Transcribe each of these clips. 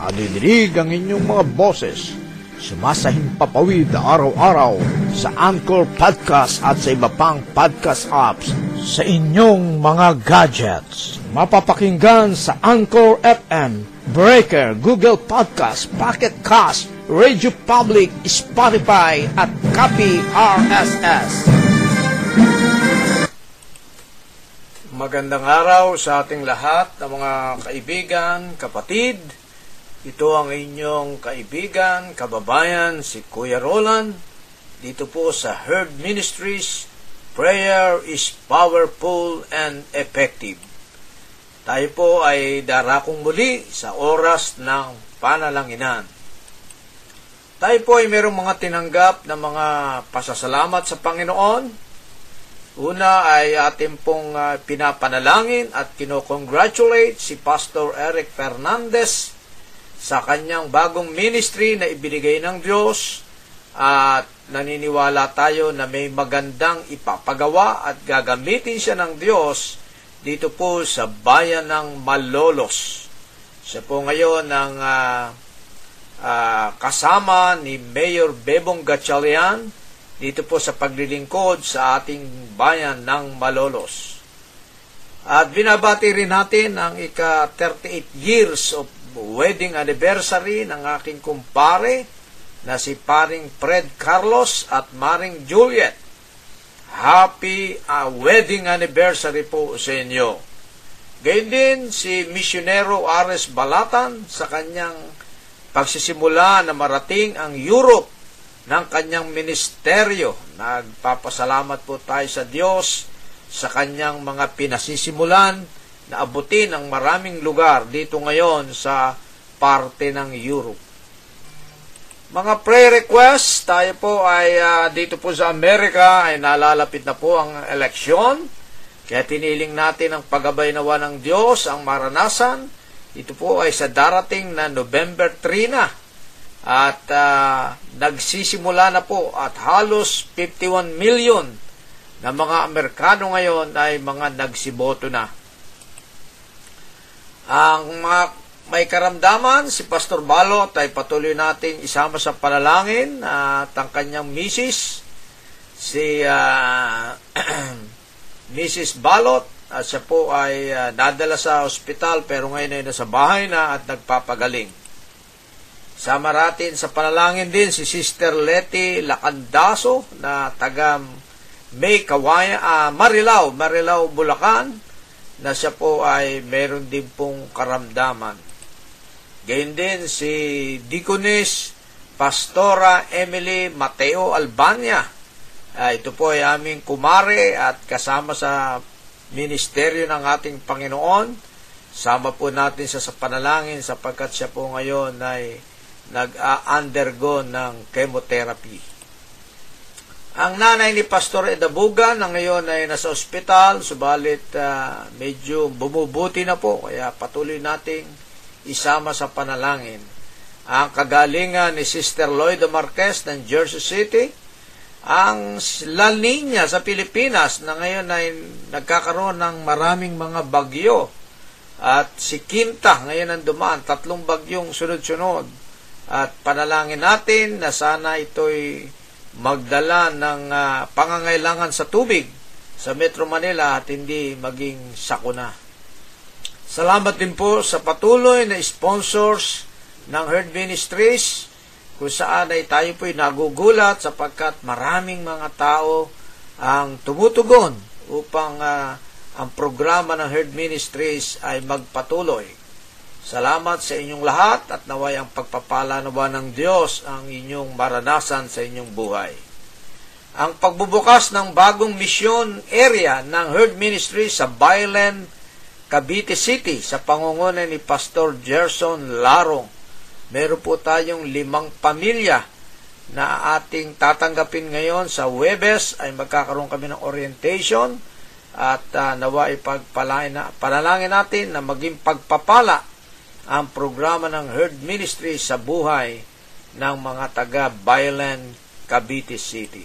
Nadidinig ang inyong mga boses. Sumasahimpapawid araw-araw sa Anchor Podcast at sa iba pang podcast apps sa inyong mga gadgets. Mapapakinggan sa Anchor FM, Breaker, Google Podcast, Pocket Cast, Radio Public, Spotify at Copy RSS. Magandang araw sa ating lahat ng mga kaibigan, kapatid. Ito ang inyong kaibigan, kababayan, si Kuya Roland. Dito po sa Herd Ministries, Prayer is powerful and effective. Tayo po ay darakong muli sa oras ng panalanginan. Tayo po ay mayroong mga tinanggap na mga pasasalamat sa Panginoon Una ay ating pong uh, pinapanalangin at kinocongratulate si Pastor Eric Fernandez sa kanyang bagong ministry na ibinigay ng Diyos at naniniwala tayo na may magandang ipapagawa at gagamitin siya ng Diyos dito po sa bayan ng Malolos. Siya po ngayon ang uh, uh, kasama ni Mayor Bebong Gatchalian dito po sa paglilingkod sa ating bayan ng Malolos. At binabati rin natin ang ika-38 years of wedding anniversary ng aking kumpare na si paring Fred Carlos at Maring Juliet. Happy uh, wedding anniversary po sa inyo. Gayun din si Misionero Ares Balatan sa kanyang pagsisimula na marating ang Europe ng kanyang ministeryo. Nagpapasalamat po tayo sa Diyos sa kanyang mga pinasisimulan na abutin ang maraming lugar dito ngayon sa parte ng Europe. Mga prayer requests, tayo po ay uh, dito po sa Amerika ay nalalapit na po ang eleksyon. Kaya tiniling natin ang paggabay nawa ng Diyos, ang maranasan. Ito po ay sa darating na November 3 na at uh, nagsisimula na po at halos 51 million na mga Amerikano ngayon ay mga nagsiboto na. Ang mga may karamdaman, si Pastor Balot ay patuloy nating isama sa panalangin at ang kanyang misis, si uh, Mrs. Balot, at siya po ay uh, nadala sa ospital pero ngayon ay nasa bahay na at nagpapagaling. Sama natin sa panalangin din si Sister Letty Lacandaso na taga May Kawaya, uh, Marilao, Marilao, Bulacan, na siya po ay meron din pong karamdaman. Gayun din si Deaconess Pastora Emily Mateo Albania. Uh, ito po ay aming kumare at kasama sa ministeryo ng ating Panginoon. Sama po natin siya sa panalangin sapagkat siya po ngayon ay nag-undergo ng chemotherapy. Ang nanay ni Pastor Edabuga na ngayon ay nasa ospital, subalit uh, medyo bumubuti na po, kaya patuloy nating isama sa panalangin. Ang kagalingan ni Sister Lloyd Marquez ng Jersey City, ang La Nina sa Pilipinas na ngayon ay nagkakaroon ng maraming mga bagyo at si Quinta ngayon ang dumaan, tatlong bagyong sunod-sunod at panalangin natin na sana ito'y magdala ng uh, pangangailangan sa tubig sa Metro Manila at hindi maging sakuna. Salamat din po sa patuloy na sponsors ng Herd Ministries kung saan ay tayo po'y nagugulat sapagkat maraming mga tao ang tumutugon upang uh, ang programa ng Herd Ministries ay magpatuloy. Salamat sa inyong lahat at naway ang pagpapala nawa ng Diyos ang inyong maranasan sa inyong buhay. Ang pagbubukas ng bagong mission area ng Herd Ministries sa Bailen, Cavite City sa pangunguna ni Pastor Gerson Larong meron po tayong limang pamilya na ating tatanggapin ngayon sa Webes ay magkakaroon kami ng orientation at uh, nawa ipagpalain na, panalangin natin na maging pagpapala ang programa ng Herd Ministry sa buhay ng mga taga Bailan, Cavite City.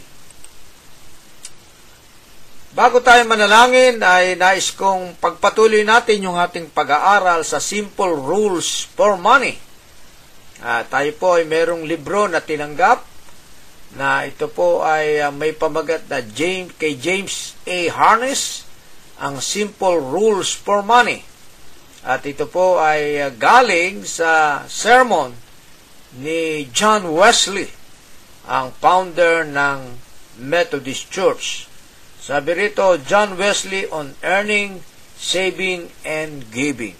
Bago tayo manalangin ay nais kong pagpatuloy natin yung ating pag-aaral sa Simple Rules for Money Uh, tayo po ay merong libro na tinanggap na ito po ay uh, may pamagat na James, kay James A. Harness, ang Simple Rules for Money. At ito po ay uh, galing sa sermon ni John Wesley, ang founder ng Methodist Church. Sabi rito, John Wesley on Earning, Saving, and Giving.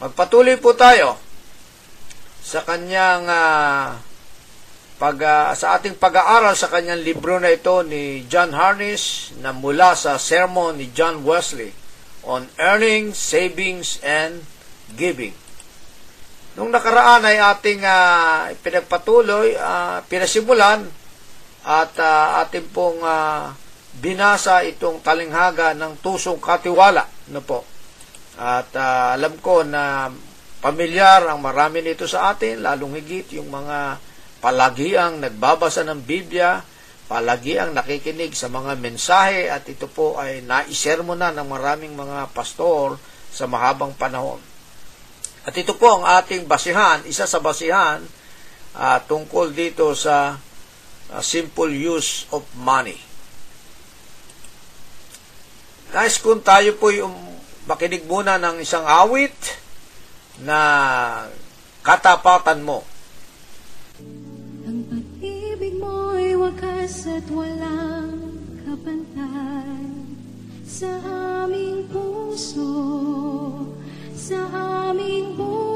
Magpatuloy po tayo sa kanyang uh, pag, uh, sa ating pag-aaral sa kanyang libro na ito ni John Harness na mula sa sermon ni John Wesley on earning, savings, and giving. Nung nakaraan ay ating uh, pinagpatuloy, uh, pinasimulan at uh, ating pong uh, binasa itong talinghaga ng tusong katiwala. No po. At uh, alam ko na Pamilyar ang marami nito sa atin, lalong higit yung mga palagiang nagbabasa ng Biblia, palagiang nakikinig sa mga mensahe at ito po ay naisermo na ng maraming mga pastor sa mahabang panahon. At ito po ang ating basihan, isa sa basihan uh, tungkol dito sa uh, simple use of money. Guys, kung tayo po yung makinig muna ng isang awit, na katapatan mo. At kapantay sa aming puso, sa aming buhay.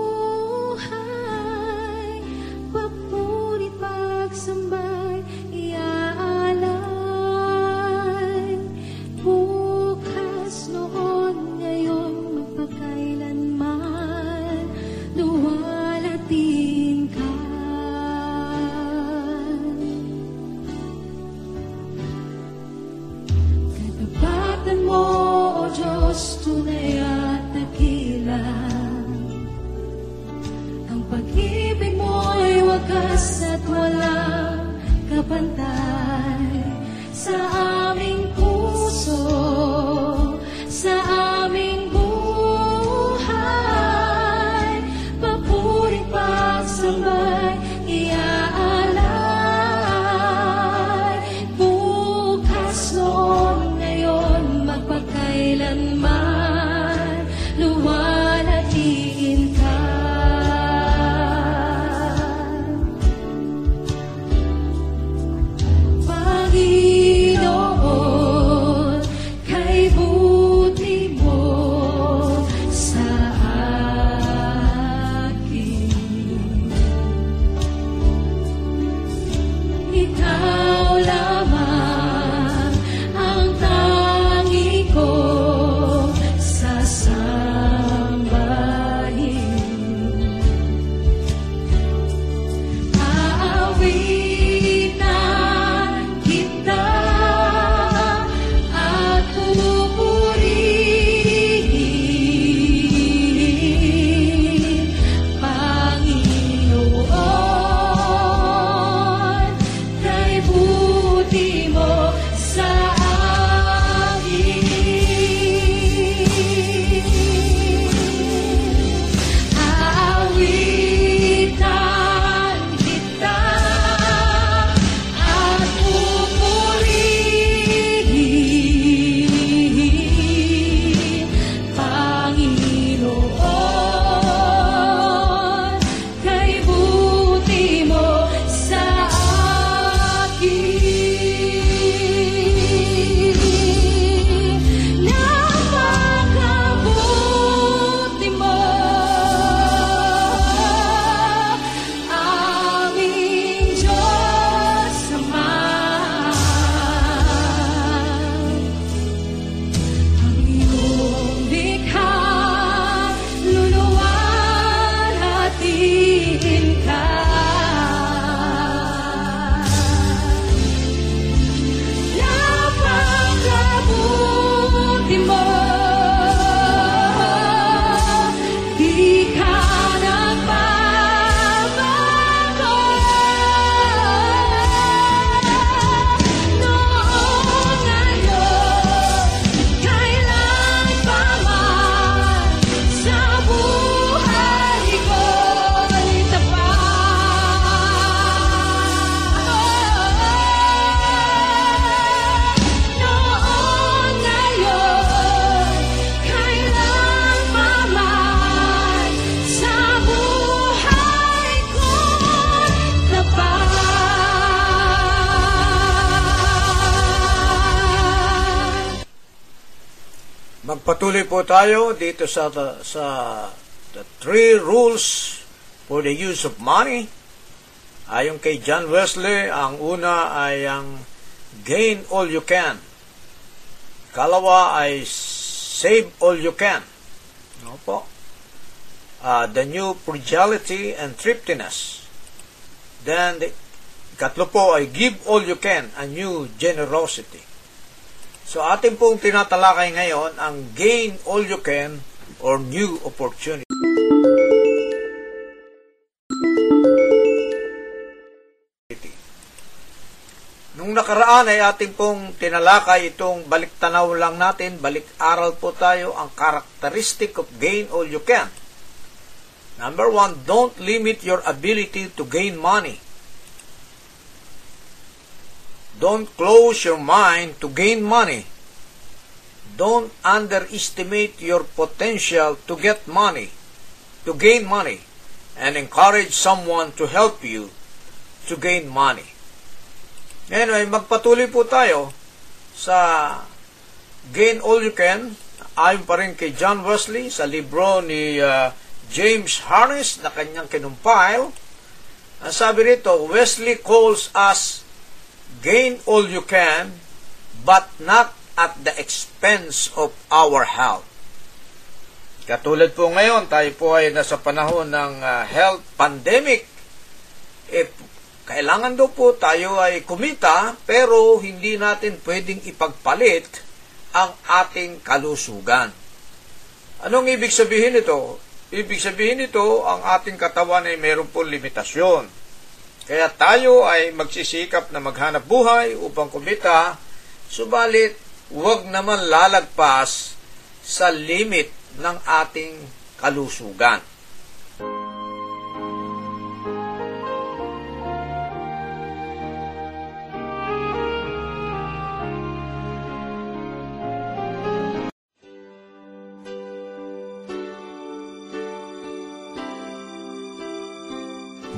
Magpatuloy po tayo dito sa sa the three rules for the use of money. Ayon kay John Wesley, ang una ay ang gain all you can. Kalawa ay save all you can. Ano po? Uh, the new frugality and thriftiness. Then, the, katlo po ay give all you can, a new generosity. So, atin pong tinatalakay ngayon ang gain all you can or new opportunity. Nung nakaraan ay ating pong tinalakay itong balik tanaw lang natin, balik aral po tayo ang characteristic of gain all you can. Number one, don't limit your ability to gain money. Don't close your mind to gain money. Don't underestimate your potential to get money, to gain money, and encourage someone to help you to gain money. Anyway, magpatuloy po tayo sa Gain All You Can, ayon pa rin kay John Wesley sa libro ni uh, James Harris na kanyang kinumpile. Ang sabi rito, Wesley calls us gain all you can, but not at the expense of our health. Katulad po ngayon, tayo po ay nasa panahon ng uh, health pandemic. Eh, kailangan daw po tayo ay kumita, pero hindi natin pwedeng ipagpalit ang ating kalusugan. Anong ibig sabihin nito? Ibig sabihin nito, ang ating katawan ay mayroon po limitasyon. Kaya tayo ay magsisikap na maghanap buhay upang kumita, subalit huwag naman lalagpas sa limit ng ating kalusugan.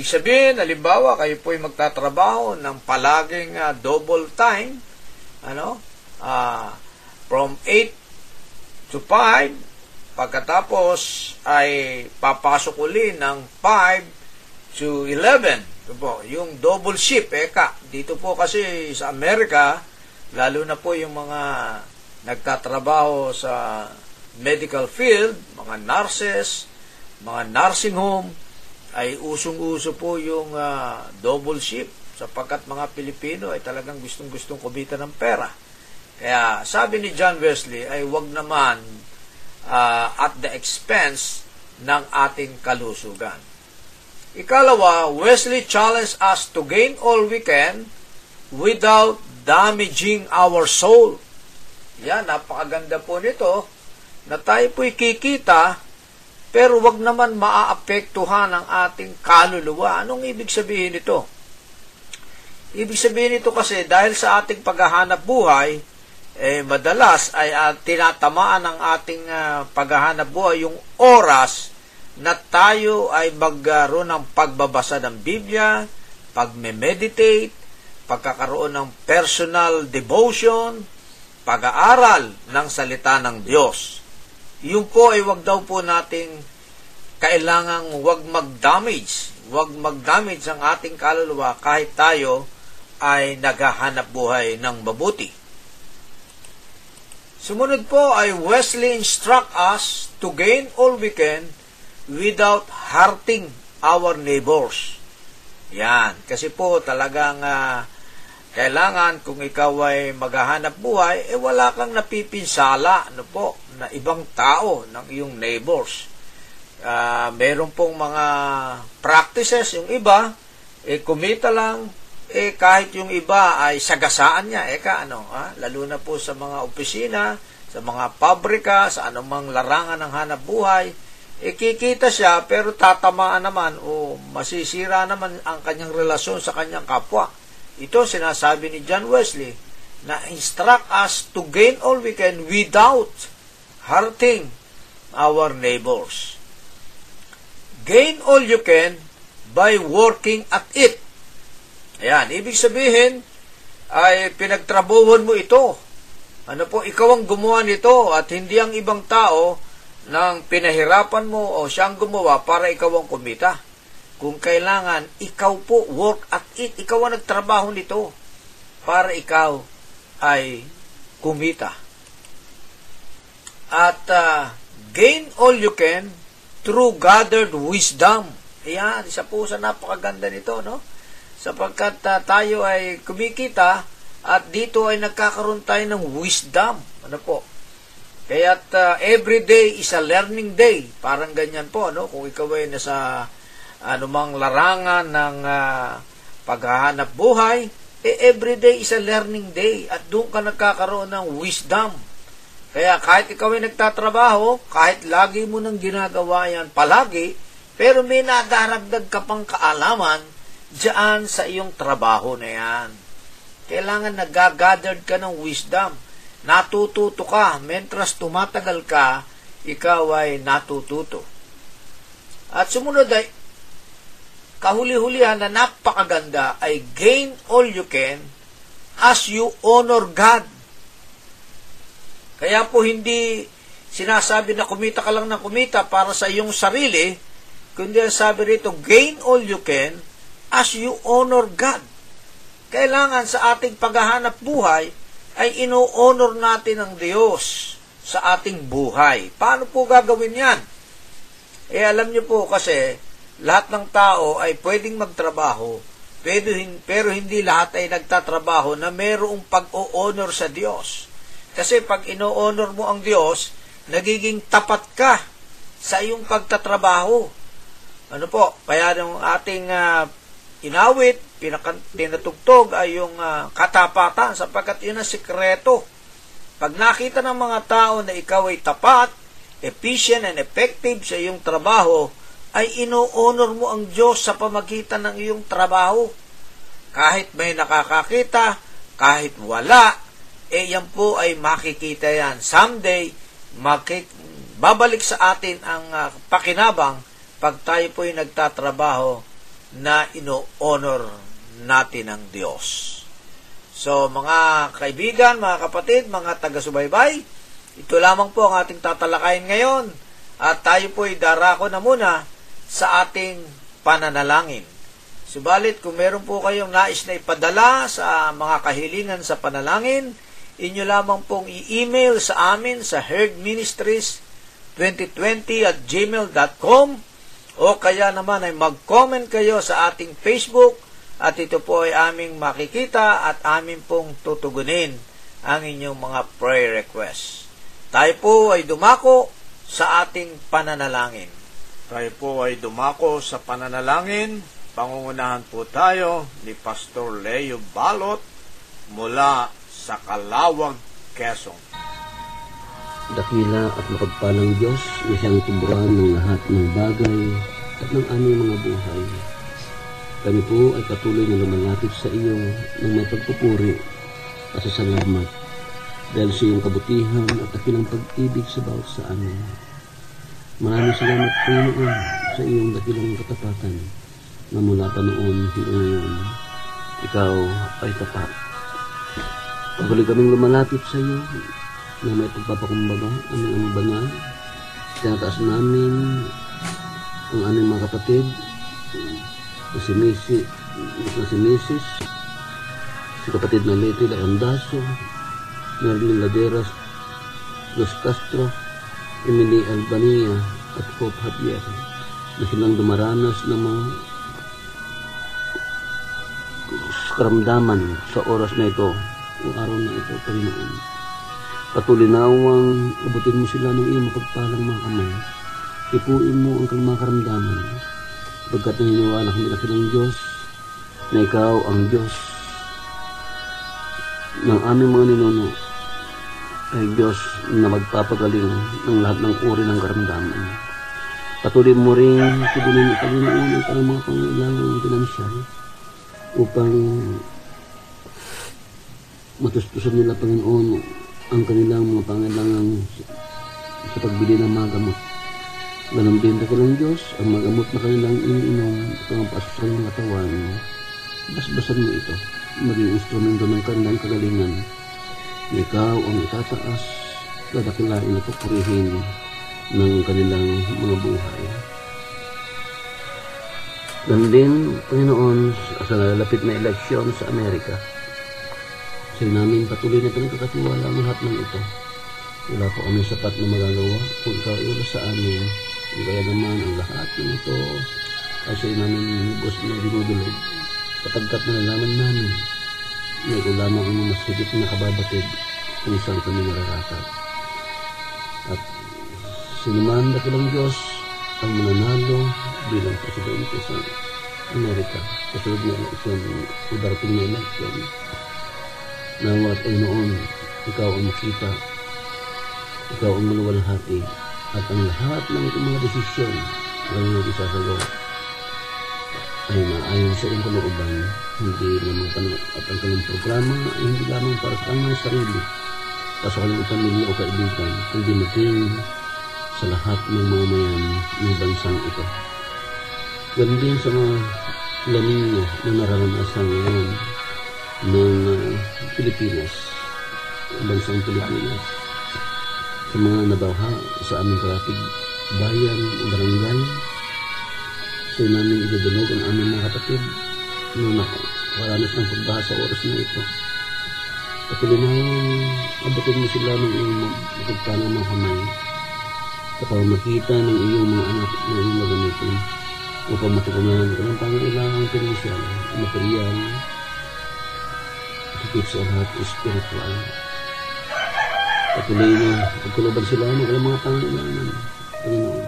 Ibig sabihin, halimbawa, kayo po ay magtatrabaho ng palaging uh, double time, ano, uh, from 8 to 5, pagkatapos ay papasok uli ng 5 to 11. Ito po, yung double shift, eka, dito po kasi sa Amerika, lalo na po yung mga nagtatrabaho sa medical field, mga nurses, mga nursing home, ay usong-uso po yung uh, double shift sapagkat mga Pilipino ay talagang gustong-gustong kumita ng pera. Kaya sabi ni John Wesley ay wag naman ah, at the expense ng ating kalusugan. Ikalawa, Wesley challenged us to gain all we can without damaging our soul. Yan, napakaganda po nito na tayo po'y kikita pero wag naman maaapektuhan ang ating kaluluwa. Anong ibig sabihin nito? Ibig sabihin nito kasi dahil sa ating paghahanap buhay, eh, madalas ay uh, tinatamaan ng ating uh, paghahanap buhay yung oras na tayo ay magkaroon ng pagbabasa ng Biblia, pagme-meditate, pagkakaroon ng personal devotion, pag-aaral ng salita ng Diyos. Yun po ay wag daw po nating kailangang wag mag-damage, wag mag-damage ang ating kaluluwa kahit tayo ay naghahanap buhay ng mabuti. Sumunod po ay Wesley instruct us to gain all we can without hurting our neighbors. Yan. Kasi po talagang uh, kailangan kung ikaw ay maghahanap buhay, eh wala kang napipinsala ano po, na ibang tao ng iyong neighbors. Uh, meron pong mga practices, yung iba, eh kumita lang, eh kahit yung iba ay sagasaan niya, eh ka ano, ha? lalo na po sa mga opisina, sa mga pabrika, sa anumang larangan ng hanap buhay, eh kikita siya pero tatamaan naman o masisira naman ang kanyang relasyon sa kanyang kapwa. Ito sinasabi ni John Wesley na instruct us to gain all we can without hurting our neighbors. Gain all you can by working at it. Ayan, ibig sabihin, ay pinagtrabuhon mo ito. Ano po, ikaw ang gumawa nito at hindi ang ibang tao nang pinahirapan mo o siyang gumawa para ikaw ang kumita. Kung kailangan, ikaw po work at it. Ikaw ang nagtrabaho nito para ikaw ay kumita. At uh, gain all you can through gathered wisdom. Ayan, isa po sa napakaganda nito, no? sapagkat uh, tayo ay kumikita at dito ay nagkakaroon tayo ng wisdom. Ano po? Kaya't uh, every day is a learning day. Parang ganyan po, no? Kung ikaw ay nasa anumang larangan ng uh, paghahanap buhay, eh every day is a learning day at doon ka nagkakaroon ng wisdom. Kaya kahit ikaw ay nagtatrabaho, kahit lagi mo nang ginagawa yan palagi, pero may nadaragdag ka pang kaalaman, Diyan sa iyong trabaho na yan. Kailangan nagagathered ka ng wisdom. Natututo ka. Mentras tumatagal ka, ikaw ay natututo. At sumunod ay, kahuli-hulihan na napakaganda ay gain all you can as you honor God. Kaya po hindi sinasabi na kumita ka lang ng kumita para sa iyong sarili, kundi sabi rito, gain all you can as you honor God. Kailangan sa ating paghahanap buhay ay ino-honor natin ang Diyos sa ating buhay. Paano po gagawin yan? Eh alam niyo po kasi lahat ng tao ay pwedeng magtrabaho pero, pero hindi lahat ay nagtatrabaho na mayroong pag-o-honor sa Diyos. Kasi pag ino-honor mo ang Diyos, nagiging tapat ka sa iyong pagtatrabaho. Ano po? Kaya yung ating uh, inawit, pinakan, tinatugtog ay yung uh, katapatan sapagkat yun ang sikreto. Pag nakita ng mga tao na ikaw ay tapat, efficient and effective sa iyong trabaho, ay ino-honor mo ang Diyos sa pamagitan ng iyong trabaho. Kahit may nakakakita, kahit wala, eh yan po ay makikita yan. Someday, makik- babalik sa atin ang uh, pakinabang pag tayo po ay nagtatrabaho na ino-honor natin ang Diyos. So, mga kaibigan, mga kapatid, mga taga-subaybay, ito lamang po ang ating tatalakayin ngayon. At tayo po ay darako na muna sa ating pananalangin. Subalit, kung meron po kayong nais na ipadala sa mga kahilingan sa panalangin, inyo lamang pong i-email sa amin sa herdministries 2020 at gmail.com o kaya naman ay mag-comment kayo sa ating Facebook at ito po ay aming makikita at amin pong tutugunin ang inyong mga prayer requests. Tayo po ay dumako sa ating pananalangin. Tayo po ay dumako sa pananalangin. Pangungunahan po tayo ni Pastor Leo Balot mula sa Kalawag, Quezon. Dakila at mapagpalang Diyos na siyang tuburan ng lahat ng bagay at ng aming mga buhay. Kami po ay patuloy na lumalapit sa iyo ng may pagpupuri at sa salamat dahil sa iyong kabutihan at dakilang pag-ibig sa bawat sa amin. Maraming salamat Panginoon sa iyong dakilang katapatan na mula pa noon hanggang ngayon. Ikaw ay tapat. Patuloy kaming lumalapit sa iyo na may pagpapakumbaga aming ang banal. Tinataas namin ang aming mga kapatid. Na si Missy, na si Mrs. Si kapatid na Leti Larandaso, Merlin Laderas, Los Castro, Emily Albania at Hope Javier na silang dumaranas ng mga karamdaman sa oras na ito o araw na ito, Panginoon. Patuloy nawang abutin mo sila ng iyong mapagpalang mga kamay. Ipuin mo ang kanilang mga karamdaman. Pagkat naniniwala kami na silang Diyos, na ikaw ang Diyos ng aming mga ninuno ay Diyos na magpapagaling ng lahat ng uri ng karamdaman. Patuloy mo rin tugunin ang Panginoon ang mga pangailangan ng pinansyal upang matustusan nila Panginoon ang kanilang mga pangailangan sa pagbili ng mga gamot. Ganon din ng Diyos, ang mga gamot na kanilang iniinom ang pasasal ng katawan, basbasan mo ito, maging instrumento ng kanilang kagalingan. Ikaw ang itataas, dadakilain at pupurihin ng kanilang mga buhay. Ganon din, Panginoon, sa nalalapit na eleksyon sa Amerika, sa namin patuloy na pinagkakatiwala ang lahat ng ito. Wala pa kami sapat na magagawa kung wala sa amin. Di kaya naman ang lahat ng ito ay sa namin lubos na dinudulog. Kapagkat na nalaman namin na ito lamang ang mas higit na kababatid kung saan kami nararapat. At sinuman na kilang Diyos ang mananalo bilang presidente sa Amerika. Kasunod na eleksyon, o darating na eleksyon, Nawa at noon, ikaw ang makita, ikaw ang maluwalhati, at ang lahat ng itong mga desisyon na iyong isasagawa ay maayon sa iyong kalooban, hindi lamang kan- at ang kanyang programa ay hindi lamang para sa kanyang sarili, para sa kanyang pamilya o kaibigan, kundi maging sa lahat ng mga mayan ng bansang ito. Ganun din sa mga laninyo na nararanasan ngayon ng uh, Pilipinas, ang bansang Pilipinas, sa mga nabaha sa aming karatig bayan barangay, sa namin idudulog ang aming mga kapatid na nakaranas ng pagbaha sa oras na ito. Patuloy na abutin mo sila ng iyong mapagpalang mga kamay sa pamamakita ng iyong mga anak na iyong magamitin upang matugunan ang kanilang pangailangan pinansyal, material, higit sa lahat spiritual. Patuloy na pagkuluban sila ng kanilang mga pangailangan, Panginoon.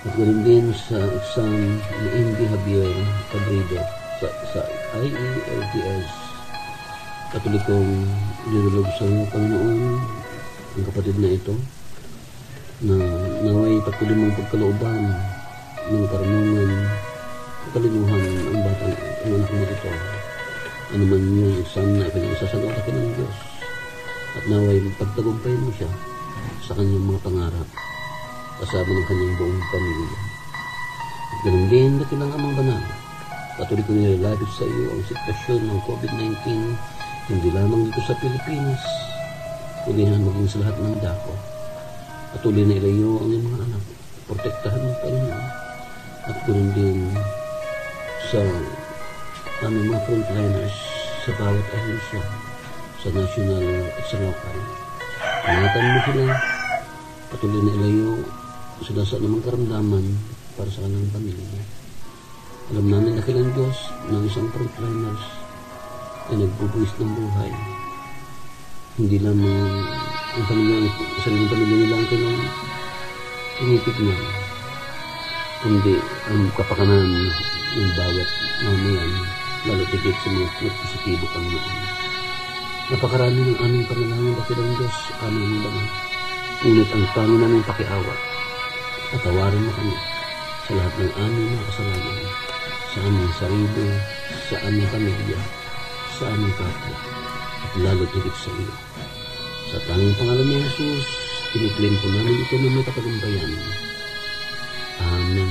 At ganoon din sa exam ni Indy Javier Cabrido sa, sa IELTS. Patuloy kong nilulog sa Panginoon ang kapatid na ito na naway patuloy mong pagkalooban ng karunungan kalinuhan ang batang ang anak mo ito ano man yung exam na ipinag-isasagawa ka ng Diyos. At naway pagtagumpay mo siya sa kanyang mga pangarap. Kasama ng kanyang buong pamilya. At ganun din na kilang amang banal. Patuloy ko nilalapit sa iyo ang sitwasyon ng COVID-19 hindi lamang dito sa Pilipinas kundi na maging sa lahat ng dako. Patuloy na ilayo ang iyong mga anak. Protektahan ng Panginoon. At ganoon din sa aming mga frontliners sa bawat ahensya sa national at sa local. Ingatan mo sila, patuloy na ilayo sa nasa namang karamdaman para sa kanilang pamilya. Alam namin na kailang Diyos ng isang frontliners ay nagbubuwis ng buhay. Hindi lamang ang pamilya, isang pamilya nila ang kailang tinitignan, kundi ang kapakanan ng bawat mamayan, lalo tigit mga positibo Panginoon. Napakarami ng aming panalangin na silang Diyos, aming himbangan. Ngunit ang tangi naming pakiawa, patawarin mo kami sa lahat ng aming mga kasalanan, sa aming sarili, sa aming pamilya, sa aming kapwa, at lalo tigit sa iyo. Sa tanging pangalan ni Jesus, kiniklaim ko namin ito na may katagumpayan. Amen.